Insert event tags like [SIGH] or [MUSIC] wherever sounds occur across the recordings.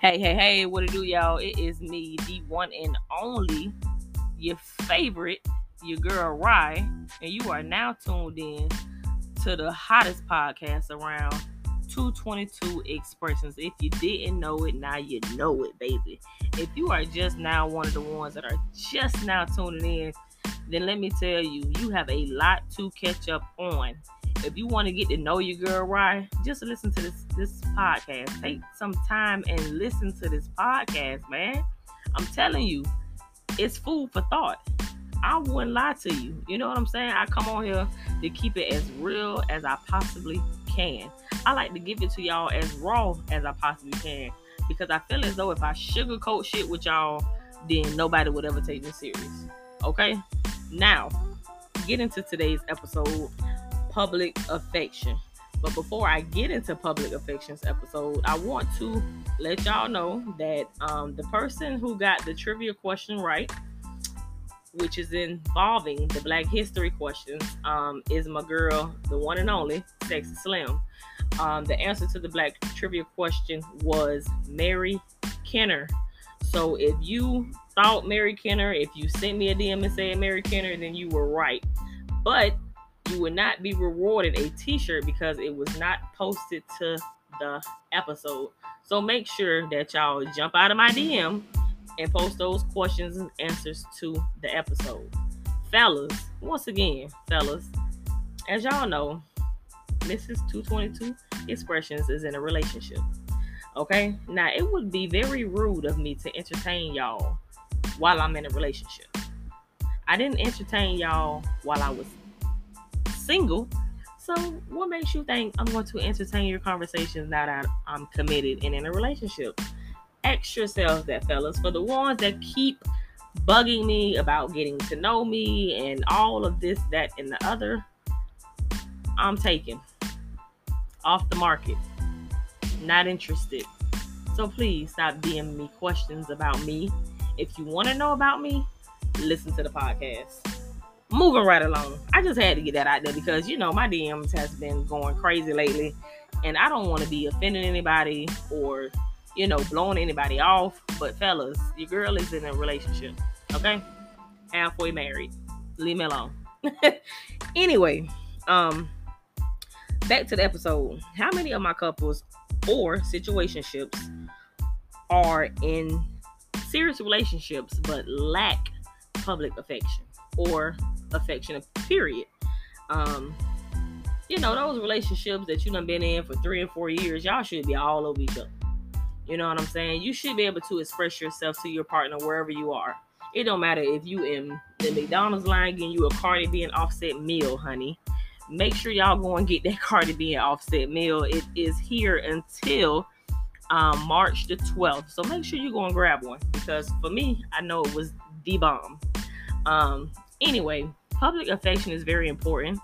Hey, hey, hey, what it do, y'all? It is me, the one and only, your favorite, your girl Rye, and you are now tuned in to the hottest podcast around 222 Expressions. If you didn't know it, now you know it, baby. If you are just now one of the ones that are just now tuning in, then let me tell you, you have a lot to catch up on if you want to get to know your girl right, just listen to this this podcast. Take some time and listen to this podcast, man. I'm telling you, it's food for thought. I wouldn't lie to you. You know what I'm saying? I come on here to keep it as real as I possibly can. I like to give it to y'all as raw as I possibly can because I feel as though if I sugarcoat shit with y'all, then nobody would ever take me serious. Okay? Now, get into today's episode public affection. But before I get into public affections episode, I want to let y'all know that um, the person who got the trivia question right, which is involving the Black History questions, um, is my girl, the one and only Sexy Slim. Um, the answer to the Black trivia question was Mary Kenner. So if you thought Mary Kenner, if you sent me a DM and said Mary Kenner, then you were right. But you would not be rewarded a t-shirt because it was not posted to the episode. So make sure that y'all jump out of my DM and post those questions and answers to the episode. Fellas, once again, fellas, as y'all know, Mrs. 222 Expressions is in a relationship. Okay? Now, it would be very rude of me to entertain y'all while I'm in a relationship. I didn't entertain y'all while I was single. So, what makes you think I'm going to entertain your conversations now that I'm committed and in a relationship? Ask yourselves that, fellas. For the ones that keep bugging me about getting to know me and all of this, that, and the other, I'm taken off the market. Not interested. So please stop DMing me questions about me. If you want to know about me, listen to the podcast moving right along. I just had to get that out there because you know my DMs has been going crazy lately, and I don't want to be offending anybody or you know blowing anybody off. But fellas, your girl is in a relationship, okay? Halfway married. Leave me alone. [LAUGHS] anyway, um, back to the episode. How many of my couples or situationships are in serious relationships but lack public affection or affection, period. Um, you know, those relationships that you done been in for three and four years, y'all should be all over each other. You know what I'm saying? You should be able to express yourself to your partner wherever you are. It don't matter if you in the McDonald's line getting you a Cardi B and Offset meal, honey. Make sure y'all go and get that [LAUGHS] Cardi B and Offset meal. It is here until um, March the 12th. So make sure you go and grab one because for me, I know it was the bomb. Um, anyway, public affection is very important,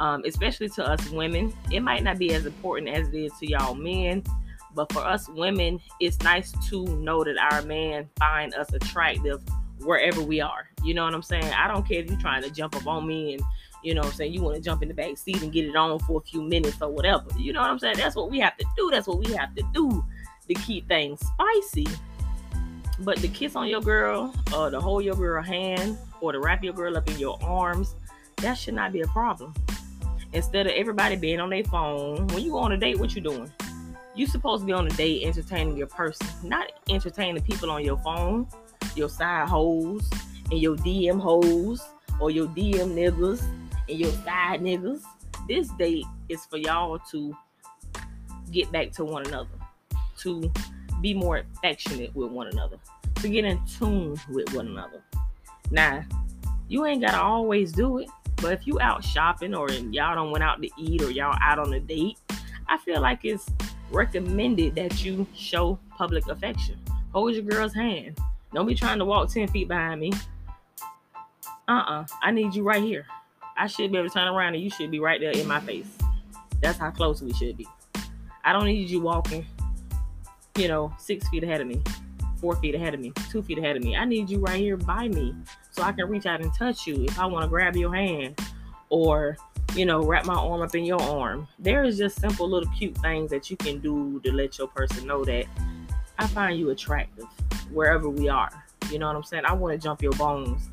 um, especially to us women. It might not be as important as it is to y'all men, but for us women, it's nice to know that our man find us attractive wherever we are. You know what I'm saying? I don't care if you're trying to jump up on me and you know what I'm saying, you want to jump in the back seat and get it on for a few minutes or whatever. You know what I'm saying? That's what we have to do. That's what we have to do to keep things spicy. But the kiss on your girl, or to hold your girl hand, or to wrap your girl up in your arms, that should not be a problem. Instead of everybody being on their phone, when you go on a date, what you doing? You supposed to be on a date entertaining your person, not entertaining people on your phone, your side hoes, and your DM hoes, or your DM niggas, and your side niggas. This date is for y'all to get back to one another, to be more affectionate with one another, to get in tune with one another. Now, you ain't gotta always do it, but if you out shopping or y'all don't went out to eat or y'all out on a date, I feel like it's recommended that you show public affection. Hold your girl's hand. Don't be trying to walk 10 feet behind me. Uh-uh. I need you right here. I should be able to turn around and you should be right there in my face. That's how close we should be. I don't need you walking you know, six feet ahead of me, four feet ahead of me, two feet ahead of me. I need you right here by me so I can reach out and touch you if I want to grab your hand or, you know, wrap my arm up in your arm. There is just simple little cute things that you can do to let your person know that I find you attractive wherever we are. You know what I'm saying? I want to jump your bones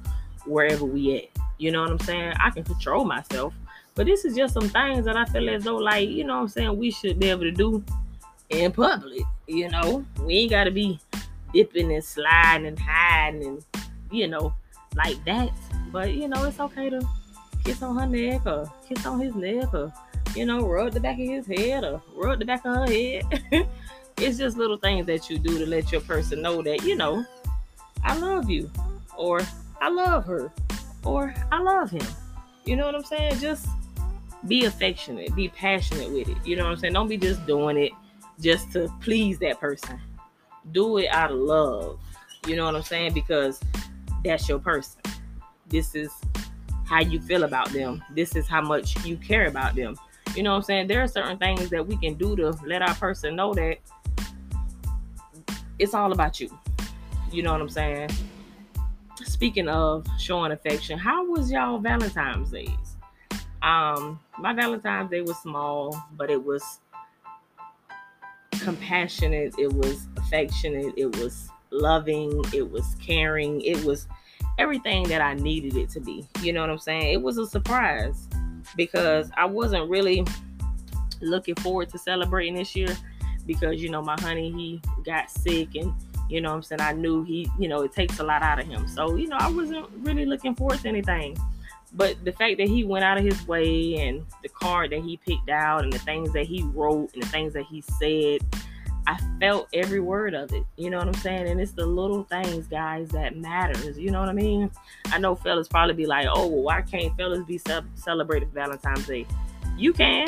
wherever we at. You know what I'm saying? I can control myself. But this is just some things that I feel as though, like, you know what I'm saying, we should be able to do in public. You know, we ain't got to be dipping and sliding and hiding and, you know, like that. But, you know, it's okay to kiss on her neck or kiss on his neck or, you know, rub the back of his head or rub the back of her head. [LAUGHS] it's just little things that you do to let your person know that, you know, I love you or I love her or I love him. You know what I'm saying? Just be affectionate, be passionate with it. You know what I'm saying? Don't be just doing it just to please that person. Do it out of love. You know what I'm saying? Because that's your person. This is how you feel about them. This is how much you care about them. You know what I'm saying? There are certain things that we can do to let our person know that it's all about you. You know what I'm saying? Speaking of showing affection, how was y'all Valentine's days? Um, my Valentine's Day was small, but it was compassionate, it was affectionate, it was loving, it was caring, it was everything that I needed it to be. You know what I'm saying? It was a surprise because I wasn't really looking forward to celebrating this year because you know my honey he got sick and you know I'm saying I knew he you know it takes a lot out of him. So, you know, I wasn't really looking forward to anything. But the fact that he went out of his way and the card that he picked out and the things that he wrote and the things that he said, I felt every word of it. You know what I'm saying? And it's the little things, guys, that matters. You know what I mean? I know fellas probably be like, "Oh, well, why can't fellas be ce- celebrated Valentine's Day?" You can,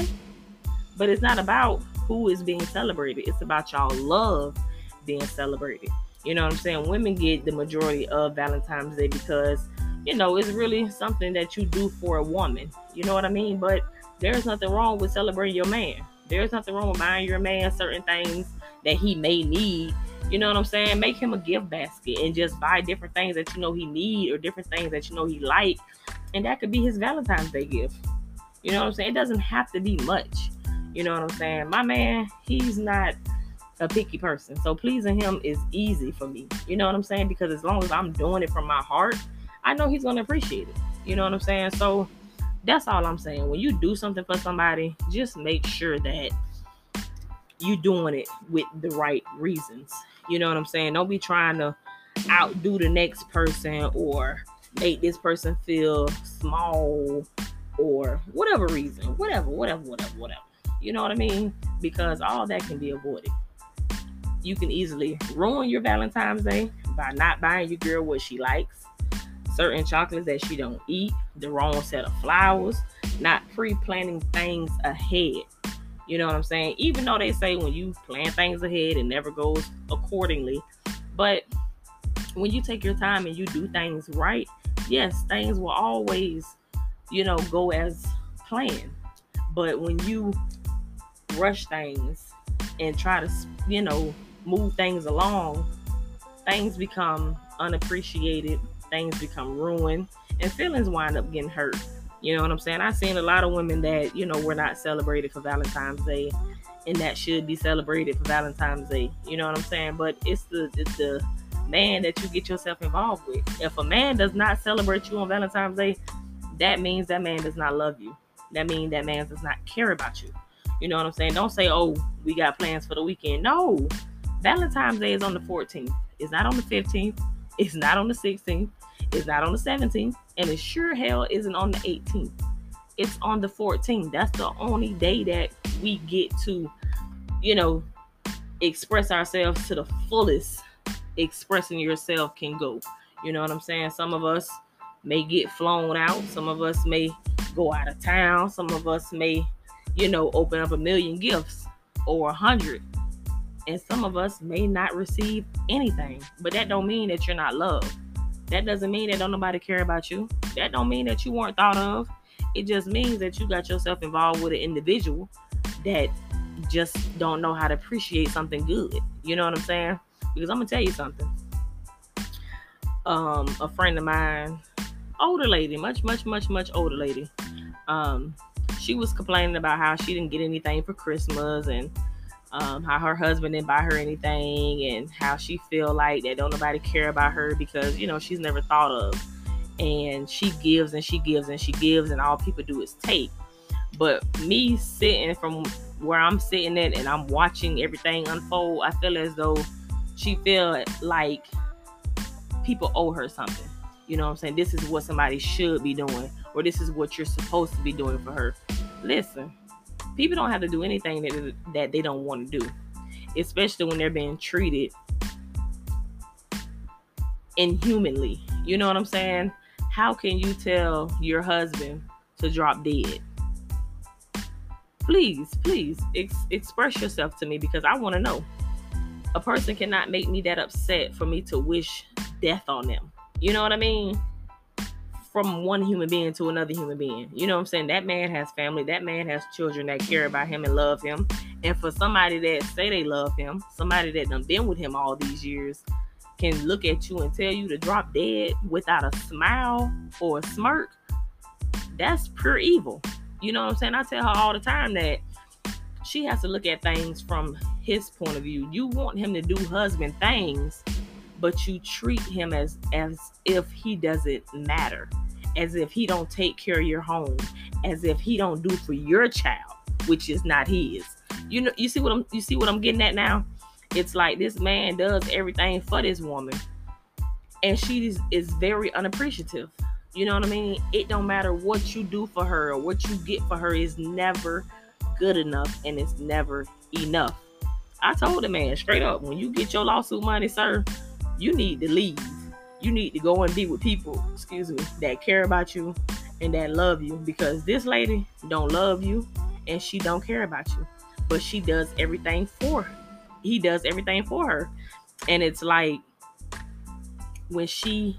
but it's not about who is being celebrated. It's about y'all love being celebrated. You know what I'm saying? Women get the majority of Valentine's Day because you know, it's really something that you do for a woman. You know what I mean? But there's nothing wrong with celebrating your man. There's nothing wrong with buying your man certain things that he may need. You know what I'm saying? Make him a gift basket and just buy different things that you know he need or different things that you know he like. And that could be his Valentine's Day gift. You know what I'm saying? It doesn't have to be much. You know what I'm saying? My man, he's not a picky person. So pleasing him is easy for me. You know what I'm saying? Because as long as I'm doing it from my heart, I know he's gonna appreciate it. You know what I'm saying? So that's all I'm saying. When you do something for somebody, just make sure that you doing it with the right reasons. You know what I'm saying? Don't be trying to outdo the next person or make this person feel small or whatever reason. Whatever, whatever, whatever, whatever. You know what I mean? Because all that can be avoided. You can easily ruin your Valentine's Day by not buying your girl what she likes certain chocolates that she don't eat, the wrong set of flowers, not pre-planning things ahead. You know what I'm saying? Even though they say when you plan things ahead, it never goes accordingly. But when you take your time and you do things right, yes, things will always, you know, go as planned. But when you rush things and try to, you know, move things along, things become unappreciated things become ruined and feelings wind up getting hurt. You know what I'm saying? I've seen a lot of women that, you know, were not celebrated for Valentine's Day and that should be celebrated for Valentine's Day. You know what I'm saying? But it's the it's the man that you get yourself involved with. If a man does not celebrate you on Valentine's Day, that means that man does not love you. That means that man does not care about you. You know what I'm saying? Don't say, oh, we got plans for the weekend. No. Valentine's Day is on the 14th. It's not on the 15th. It's not on the 16th. It's not on the 17th. And it sure hell isn't on the 18th. It's on the 14th. That's the only day that we get to, you know, express ourselves to the fullest expressing yourself can go. You know what I'm saying? Some of us may get flown out. Some of us may go out of town. Some of us may, you know, open up a million gifts or a hundred and some of us may not receive anything but that don't mean that you're not loved that doesn't mean that don't nobody care about you. That don't mean that you weren't thought of. It just means that you got yourself involved with an individual that just don't know how to appreciate something good. You know what i'm saying? Because i'm gonna tell you something. Um a friend of mine older lady much much much much older lady. Um she was complaining about how she didn't get anything for christmas and um, how her husband didn't buy her anything and how she feel like that don't nobody care about her because you know she's never thought of. And she gives and she gives and she gives and all people do is take. But me sitting from where i'm sitting at and i'm watching everything unfold i feel as though she feel like people owe her something. You know what i'm saying? This is what somebody should be doing or this is what you're supposed to be doing for her. Listen people don't have to do anything that, that they don't want to do, especially when they're being treated inhumanly. You know what I'm saying? How can you tell your husband to drop dead? Please, please ex- express yourself to me because I want to know. A person cannot make me that upset for me to wish death on them. You know what I mean? From one human being to another human being. You know what I'm saying? That man has family, that man has children that care about him and love him. And for somebody that say they love him, somebody that done been with him all these years, can look at you and tell you to drop dead without a smile or a smirk, that's pure evil. You know what I'm saying? I tell her all the time that she has to look at things from his point of view. You want him to do husband things, but you treat him as as if he doesn't matter as if he don't take care of your home as if he don't do for your child which is not his. You know you see what i'm you see what i'm getting at now? It's like this man does everything for this woman and she is, very unappreciative. You know what i mean? It don't matter what you do for her or what you get for her is never good enough and it's never enough. I told the man straight up when you get your lawsuit money sir you need to leave. You need to go and be with people, excuse me, that care about you and that love you because this lady don't love you and she don't care about you. But she does everything for her. He does everything for her. And it's like when she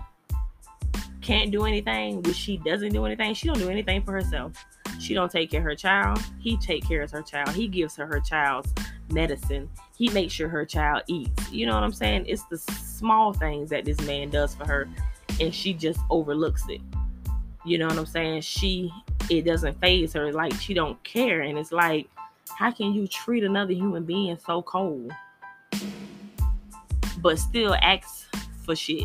can't do anything, when she doesn't do anything, she don't do anything for herself. She don't take care of her child. He take care of her child. He gives her her child's medicine. He makes sure her child eats. You know what I'm saying? It's the small things that this man does for her, and she just overlooks it. You know what I'm saying? She it doesn't faze her. Like she don't care, and it's like, how can you treat another human being so cold, but still ask for shit?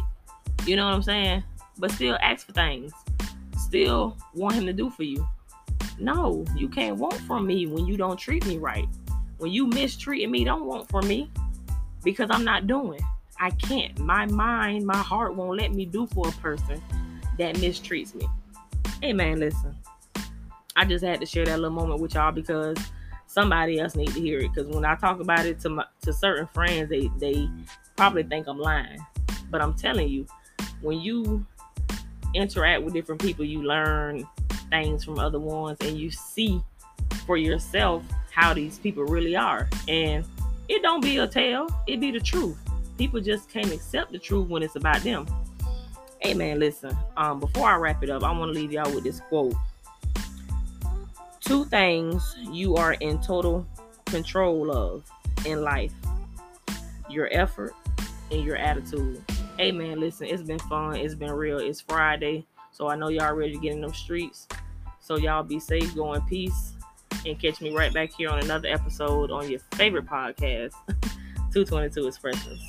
You know what I'm saying? But still ask for things. Still want him to do for you. No, you can't want from me when you don't treat me right. When you mistreat me, don't want for me because I'm not doing. I can't. My mind, my heart won't let me do for a person that mistreats me. Hey man, listen. I just had to share that little moment with y'all because somebody else need to hear it. Because when I talk about it to my to certain friends, they they probably think I'm lying. But I'm telling you, when you interact with different people, you learn things from other ones and you see for yourself how these people really are. And it don't be a tale, it be the truth. People just can't accept the truth when it's about them. Hey man, listen. Um, before I wrap it up, I want to leave y'all with this quote. Two things you are in total control of in life: your effort and your attitude. Hey man, listen, it's been fun. It's been real. It's Friday. So I know y'all ready to get in them streets. So y'all be safe, go in peace, and catch me right back here on another episode on your favorite podcast, [LAUGHS] 222 Expressions.